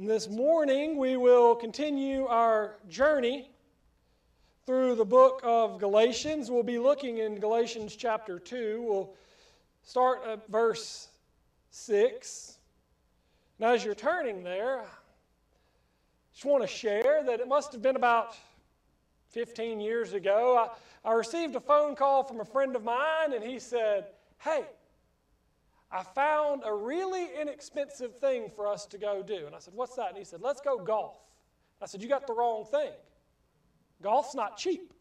This morning we will continue our journey through the book of Galatians. We'll be looking in Galatians chapter 2. We'll start at verse 6. Now, as you're turning there, I just want to share that it must have been about 15 years ago. I, I received a phone call from a friend of mine, and he said, Hey, I found a really inexpensive thing for us to go do. And I said, What's that? And he said, Let's go golf. I said, You got the wrong thing. Golf's not cheap.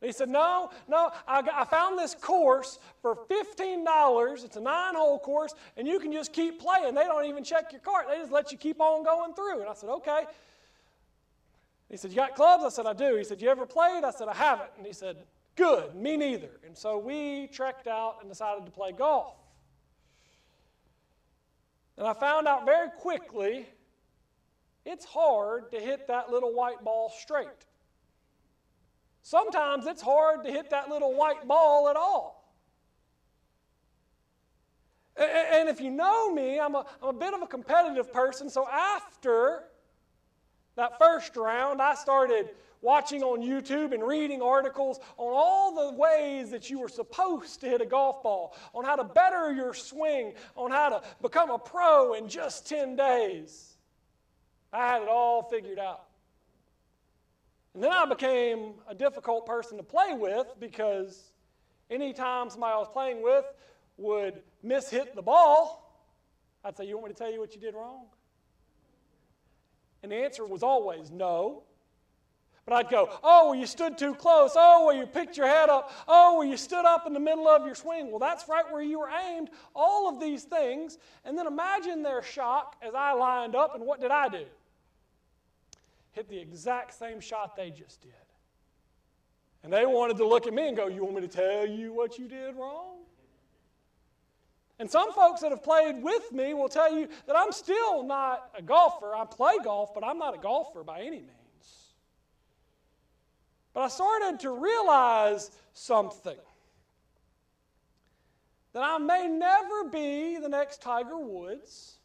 And he said, No, no, I, got, I found this course for $15. It's a nine hole course, and you can just keep playing. They don't even check your cart, they just let you keep on going through. And I said, Okay. He said, You got clubs? I said, I do. He said, You ever played? I said, I haven't. And he said, Good, me neither. And so we trekked out and decided to play golf. And I found out very quickly it's hard to hit that little white ball straight. Sometimes it's hard to hit that little white ball at all. And if you know me, I'm a, I'm a bit of a competitive person, so after that first round, I started watching on YouTube and reading articles on all the ways that you were supposed to hit a golf ball, on how to better your swing, on how to become a pro in just 10 days. I had it all figured out. And then I became a difficult person to play with because anytime somebody I was playing with would mishit the ball, I'd say, You want me to tell you what you did wrong? And the answer was always no. But I'd go, oh, well, you stood too close. Oh, well, you picked your head up. Oh, well, you stood up in the middle of your swing. Well, that's right where you were aimed. All of these things. And then imagine their shock as I lined up, and what did I do? Hit the exact same shot they just did. And they wanted to look at me and go, You want me to tell you what you did wrong? And some folks that have played with me will tell you that I'm still not a golfer. I play golf, but I'm not a golfer by any means. But I started to realize something that I may never be the next Tiger Woods.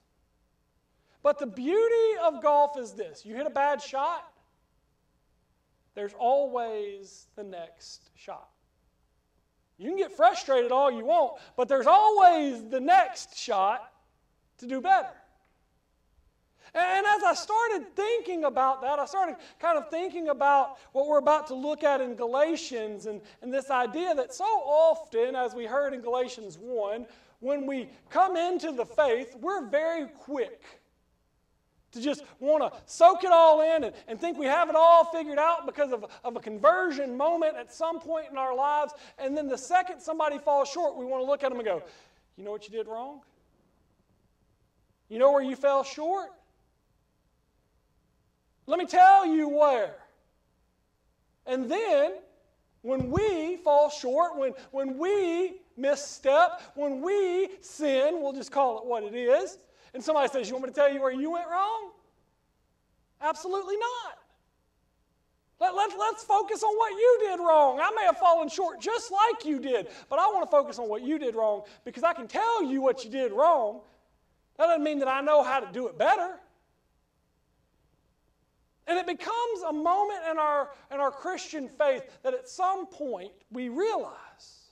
But the beauty of golf is this you hit a bad shot, there's always the next shot. You can get frustrated all you want, but there's always the next shot to do better. And as I started thinking about that, I started kind of thinking about what we're about to look at in Galatians and, and this idea that so often, as we heard in Galatians 1, when we come into the faith, we're very quick to just want to soak it all in and, and think we have it all figured out because of, of a conversion moment at some point in our lives. And then the second somebody falls short, we want to look at them and go, You know what you did wrong? You know where you fell short? Let me tell you where. And then, when we fall short, when, when we misstep, when we sin, we'll just call it what it is, and somebody says, You want me to tell you where you went wrong? Absolutely not. Let, let, let's focus on what you did wrong. I may have fallen short just like you did, but I want to focus on what you did wrong because I can tell you what you did wrong. That doesn't mean that I know how to do it better. And it becomes a moment in our, in our Christian faith that at some point we realize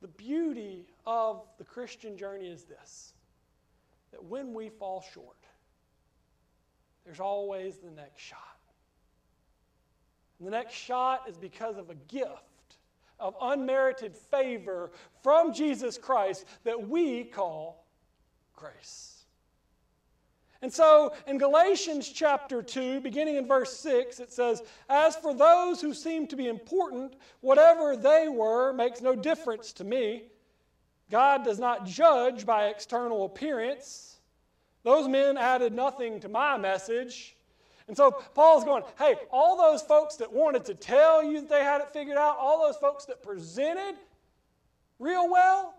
the beauty of the Christian journey is this that when we fall short, there's always the next shot. And the next shot is because of a gift of unmerited favor from Jesus Christ that we call grace. And so in Galatians chapter 2, beginning in verse 6, it says, As for those who seem to be important, whatever they were makes no difference to me. God does not judge by external appearance. Those men added nothing to my message. And so Paul's going, hey, all those folks that wanted to tell you that they had it figured out, all those folks that presented real well,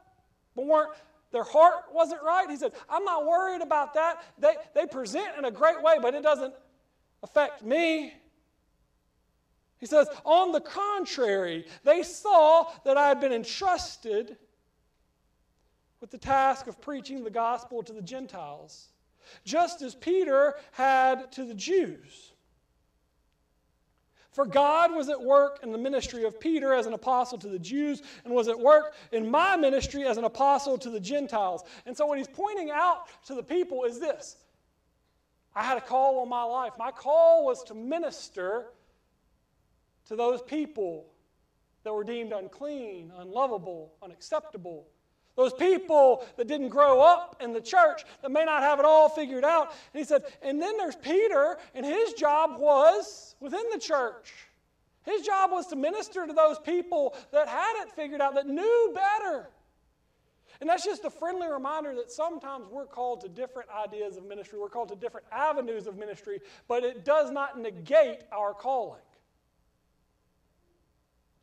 but weren't their heart wasn't right. He said, I'm not worried about that. They, they present in a great way, but it doesn't affect me. He says, On the contrary, they saw that I had been entrusted with the task of preaching the gospel to the Gentiles. just as Peter had to the Jews. For God was at work in the ministry of Peter as an apostle to the Jews and was at work in my ministry as an apostle to the Gentiles. And so, what he's pointing out to the people is this I had a call on my life. My call was to minister to those people that were deemed unclean, unlovable, unacceptable. Those people that didn't grow up in the church, that may not have it all figured out. And he said, and then there's Peter, and his job was within the church. His job was to minister to those people that had it figured out, that knew better. And that's just a friendly reminder that sometimes we're called to different ideas of ministry, we're called to different avenues of ministry, but it does not negate our calling.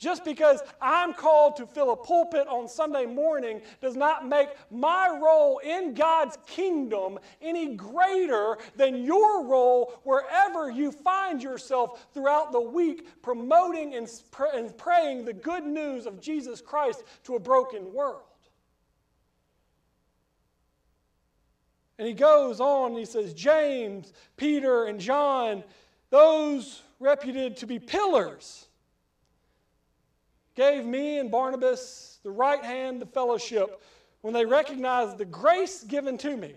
Just because I'm called to fill a pulpit on Sunday morning does not make my role in God's kingdom any greater than your role wherever you find yourself throughout the week promoting and, praying the good news of Jesus Christ to a broken world. And he goes on and he says, James, Peter, and John, those reputed to be pillars gave me and Barnabas the right hand of fellowship when they recognized the grace given to me.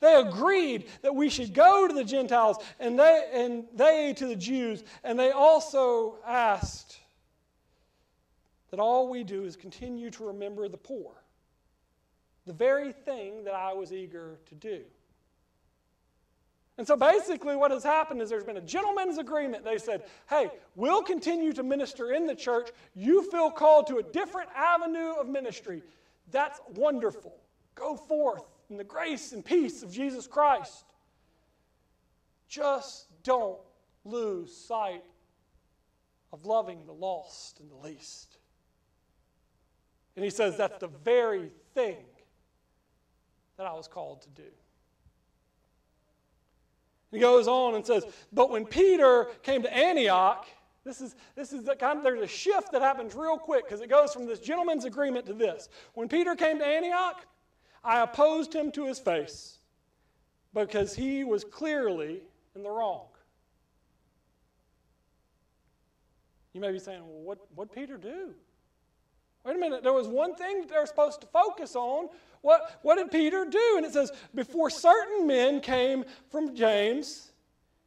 They agreed that we should go to the Gentiles and they, and they to the Jews, and they also asked that all we do is continue to remember the poor, the very thing that I was eager to do. And so basically, what has happened is there's been a gentleman's agreement. They said, hey, we'll continue to minister in the church. You feel called to a different avenue of ministry. That's wonderful. Go forth in the grace and peace of Jesus Christ. Just don't lose sight of loving the lost and the least. And he says, that's the very thing that I was called to do. He goes on and says, But when Peter came to Antioch, this is, this is the kind of, there's a shift that happens real quick because it goes from this gentleman's agreement to this. When Peter came to Antioch, I opposed him to his face because he was clearly in the wrong. You may be saying, well, what what Peter do? Wait a minute, there was one thing they were supposed to focus on what, what did Peter do? And it says, Before certain men came from James,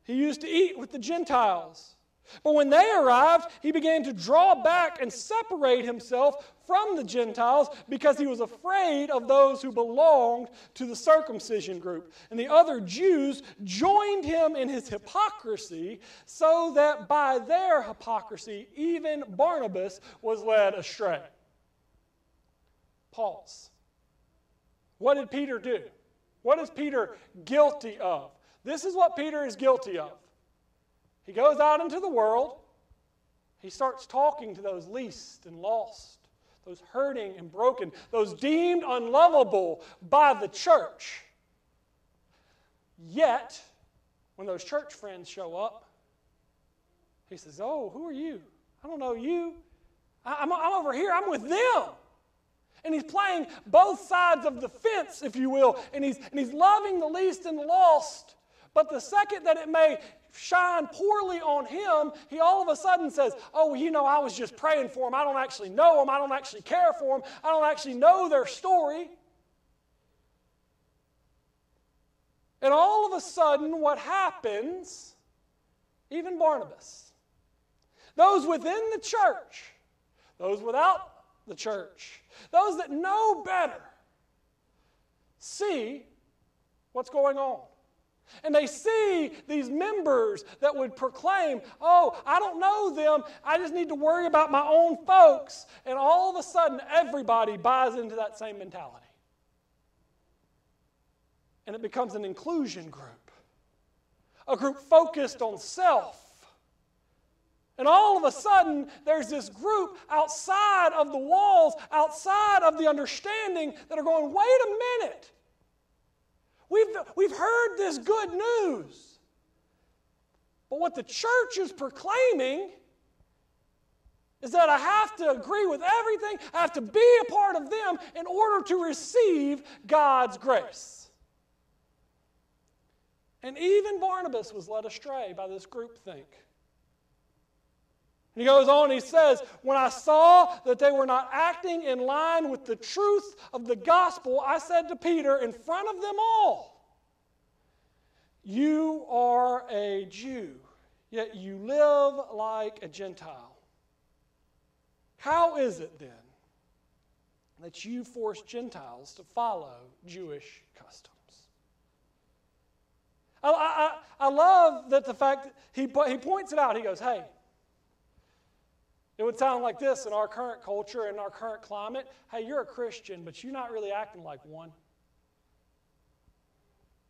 he used to eat with the Gentiles. But when they arrived, he began to draw back and separate himself from the Gentiles because he was afraid of those who belonged to the circumcision group. And the other Jews joined him in his hypocrisy, so that by their hypocrisy, even Barnabas was led astray. Pause. What did Peter do? What is Peter guilty of? This is what Peter is guilty of. He goes out into the world, he starts talking to those least and lost, those hurting and broken, those deemed unlovable by the church. Yet, when those church friends show up, he says, Oh, who are you? I don't know you. I'm, I'm over here, I'm with them. And he's playing both sides of the fence, if you will, and he's, and he's loving the least and the lost. But the second that it may shine poorly on him, he all of a sudden says, Oh, you know, I was just praying for him. I don't actually know them. I don't actually care for them. I don't actually know their story. And all of a sudden, what happens, even Barnabas, those within the church, those without the church, those that know better, see what's going on. And they see these members that would proclaim, Oh, I don't know them. I just need to worry about my own folks. And all of a sudden, everybody buys into that same mentality. And it becomes an inclusion group, a group focused on self and all of a sudden, there's this group outside of the walls, outside of the understanding, that are going, wait a minute. We've, we've heard this good news. But what the church is proclaiming is that I have to agree with everything, I have to be a part of them in order to receive God's grace. And even Barnabas was led astray by this groupthink. He goes on, he says, When I saw that they were not acting in line with the truth of the gospel, I said to Peter in front of them all, You are a Jew, yet you live like a Gentile. How is it then that you force Gentiles to follow Jewish customs? I, I, I love that the fact that he, he points it out. He goes, Hey, it would sound like this in our current culture, in our current climate. Hey, you're a Christian, but you're not really acting like one.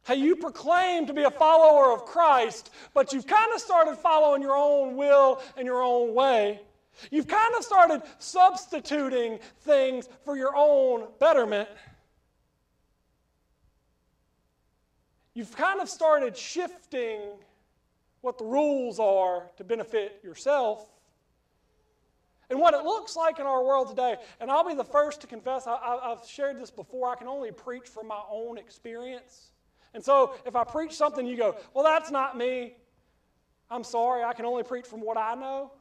Hey, you proclaim to be a follower of Christ, but you've kind of started following your own will and your own way. You've kind of started substituting things for your own betterment. You've kind of started shifting what the rules are to benefit yourself. And what it looks like in our world today, and I'll be the first to confess, I, have shared this before, I can only preach from my own experience. And so if I preach something, you go, well, that's not me. I'm sorry, I can only preach from what I know.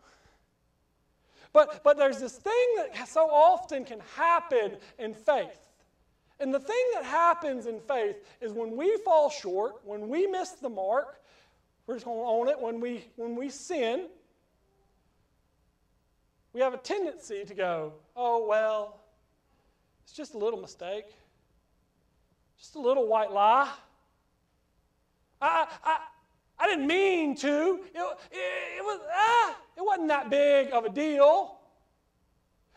But, but there's this thing that so often can happen in faith. And the thing that happens in faith is when we fall short, when we miss the mark, we're just going to own it, when we, when we sin, we have a tendency to go, oh, well, it's just a little mistake, just a little white lie. I, I, I didn't mean to. It, it, it, was, ah, it wasn't that big of a deal.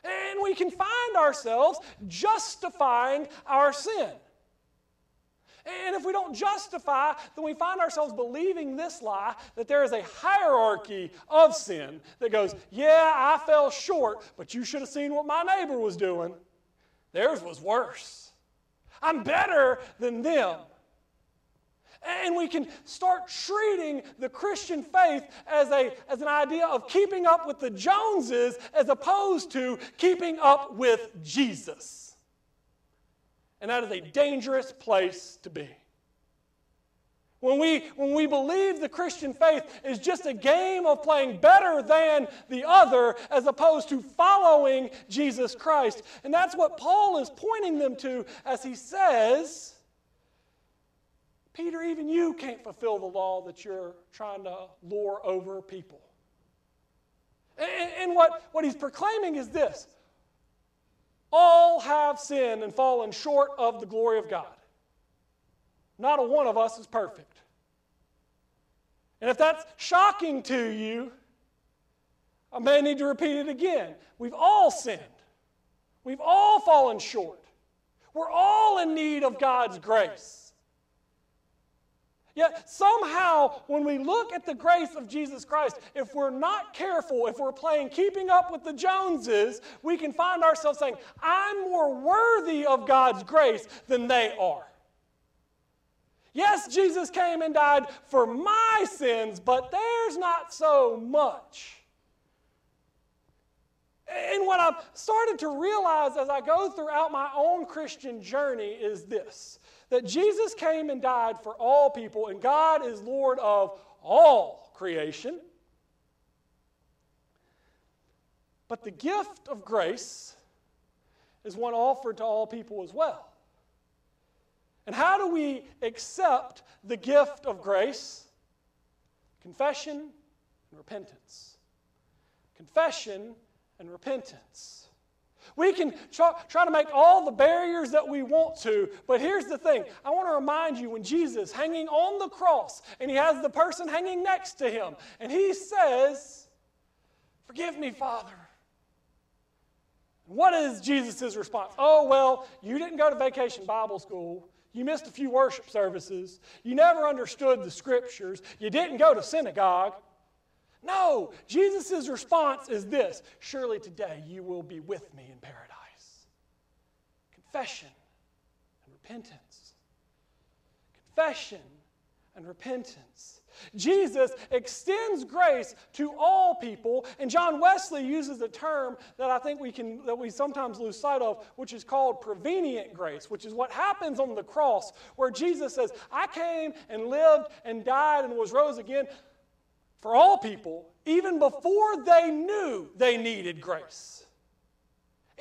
And we can find ourselves justifying our sin. And if we don't justify, then we find ourselves believing this lie that there is a hierarchy of sin that goes, Yeah, I fell short, but you should have seen what my neighbor was doing. Theirs was worse. I'm better than them. And we can start treating the Christian faith as, a, as an idea of keeping up with the Joneses as opposed to keeping up with Jesus. And that is a dangerous place to be. When we, when we believe the Christian faith is just a game of playing better than the other as opposed to following Jesus Christ. And that's what Paul is pointing them to as he says, Peter, even you can't fulfill the law that you're trying to lure over people. And, and what, what he's proclaiming is this all have sinned and fallen short of the glory of God. Not a one of us is perfect. And if that's shocking to you, I may need to repeat it again. We've all sinned, we've all fallen short. We're all in need of God's grace. Yet somehow, when we look at the grace of Jesus Christ, if we're not careful, if we're playing keeping up with the Joneses, we can find ourselves saying, I'm more worthy of God's grace than they are. Yes, Jesus came and died for my sins, but there's not so much. And what I've started to realize as I go throughout my own Christian journey is this that Jesus came and died for all people, and God is Lord of all creation. But the gift of grace is one offered to all people as well. And how do we accept the gift of grace? Confession and repentance. Confession and repentance. We can try, to make all the barriers that we want to, but here's the thing. I want to remind you when Jesus hanging on the cross and he has the person hanging next to him, and he says, Forgive me, Father. What is Jesus' response? Oh, well, you didn't go to vacation Bible school. You missed a few worship services. You never understood the scriptures. You didn't go to synagogue. No, Jesus' response is this Surely today you will be with me in paradise. Confession and repentance. Confession and repentance. Jesus extends grace to all people, and John Wesley uses a term that I think we can that we sometimes lose sight of, which is called prevenient grace, which is what happens on the cross, where Jesus says, I came and lived and died and was rose again for all people, even before they knew they needed grace.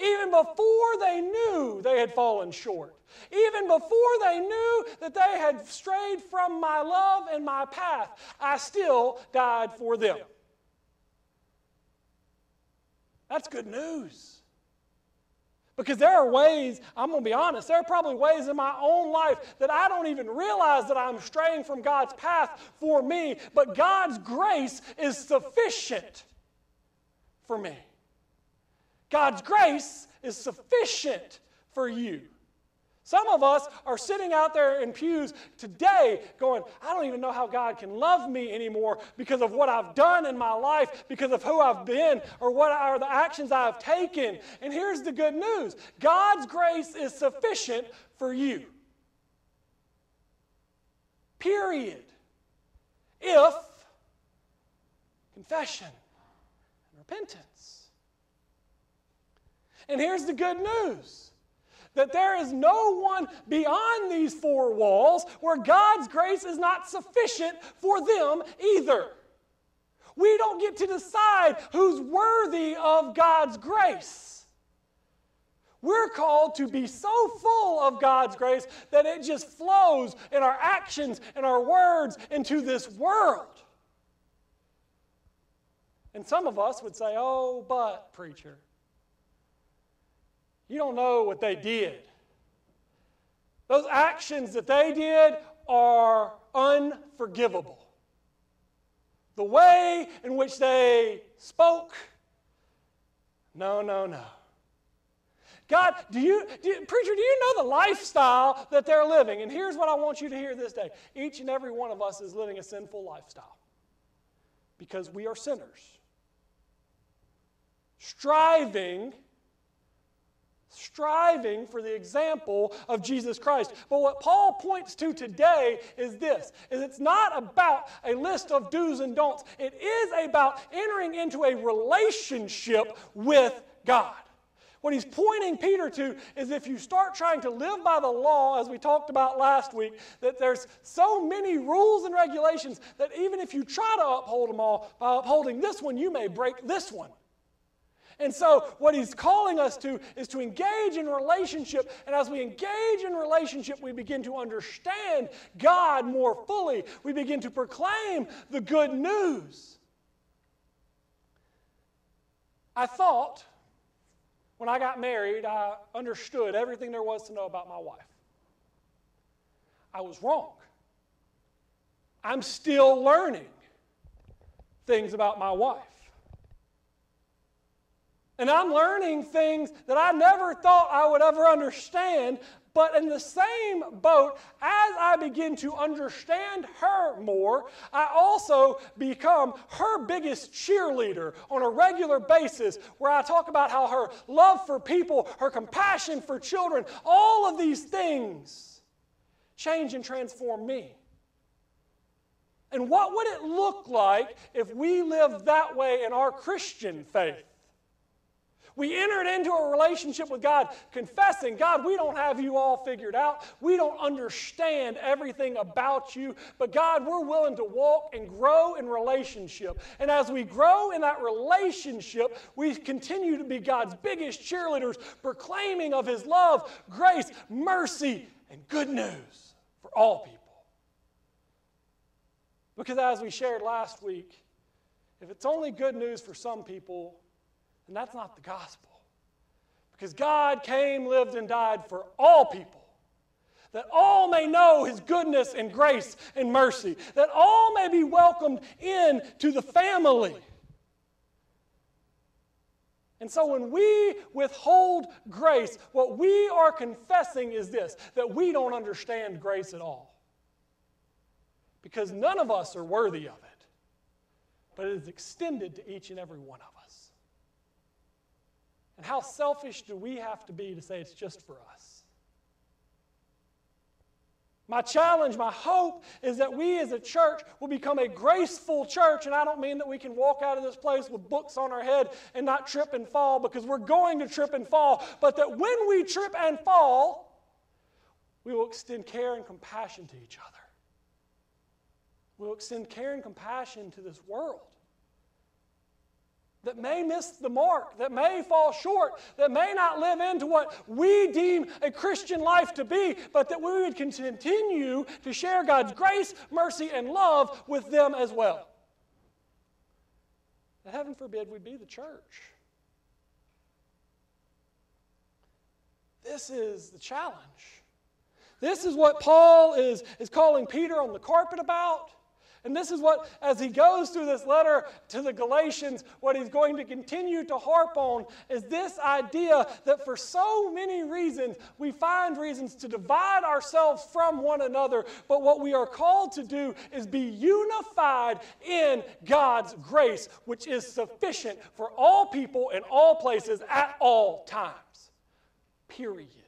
Even before they knew they had fallen short. Even before they knew that they had strayed from my love and my path, I still died for them. That's good news. Because there are ways, I'm going to be honest, there are probably ways in my own life that I don't even realize that I'm straying from God's path for me, but God's grace is sufficient for me. God's grace is sufficient for you. Some of us are sitting out there in pews today going, I don't even know how God can love me anymore because of what I've done in my life, because of who I've been, or what are the actions I've taken. And here's the good news God's grace is sufficient for you. Period. If confession and repentance. And here's the good news that there is no one beyond these four walls where God's grace is not sufficient for them either. We don't get to decide who's worthy of God's grace. We're called to be so full of God's grace that it just flows in our actions and our words into this world. And some of us would say, Oh, but, preacher. You don't know what they did. Those actions that they did are unforgivable. The way in which they spoke, no, no, no. God, do you, do, preacher, do you know the lifestyle that they're living? And here's what I want you to hear this day each and every one of us is living a sinful lifestyle because we are sinners. Striving striving for the example of Jesus Christ. But what Paul points to today is this is it's not about a list of do's and don'ts. It is about entering into a relationship with God. What he's pointing Peter to is if you start trying to live by the law, as we talked about last week, that there's so many rules and regulations that even if you try to uphold them all, by upholding this one, you may break this one. And so, what he's calling us to is to engage in relationship. And as we engage in relationship, we begin to understand God more fully. We begin to proclaim the good news. I thought when I got married, I understood everything there was to know about my wife. I was wrong. I'm still learning things about my wife. And I'm learning things that I never thought I would ever understand. But in the same boat, as I begin to understand her more, I also become her biggest cheerleader on a regular basis, where I talk about how her love for people, her compassion for children, all of these things change and transform me. And what would it look like if we lived that way in our Christian faith? We entered into a relationship with God, confessing, God, we don't have you all figured out. We don't understand everything about you. But God, we're willing to walk and grow in relationship. And as we grow in that relationship, we continue to be God's biggest cheerleaders, proclaiming of His love, grace, mercy, and good news for all people. Because as we shared last week, if it's only good news for some people, and that's not the gospel. Because God came, lived, and died for all people. That all may know his goodness and grace and mercy. That all may be welcomed in to the family. And so when we withhold grace, what we are confessing is this that we don't understand grace at all. Because none of us are worthy of it, but it is extended to each and every one of us. And how selfish do we have to be to say it's just for us? My challenge, my hope is that we as a church will become a graceful church. And I don't mean that we can walk out of this place with books on our head and not trip and fall because we're going to trip and fall, but that when we trip and fall, we will extend care and compassion to each other. We'll extend care and compassion to this world that may miss the mark, that may fall short, that may not live into what we deem a Christian life to be, but that we would continue to share God's grace, mercy, and love with them as well. Heaven forbid we be the church. This is the challenge. This is what Paul is, is calling Peter on the carpet about. And this is what, as he goes through this letter to the Galatians, what he's going to continue to harp on is this idea that for so many reasons, we find reasons to divide ourselves from one another. But what we are called to do is be unified in God's grace, which is sufficient for all people in all places at all times. Period.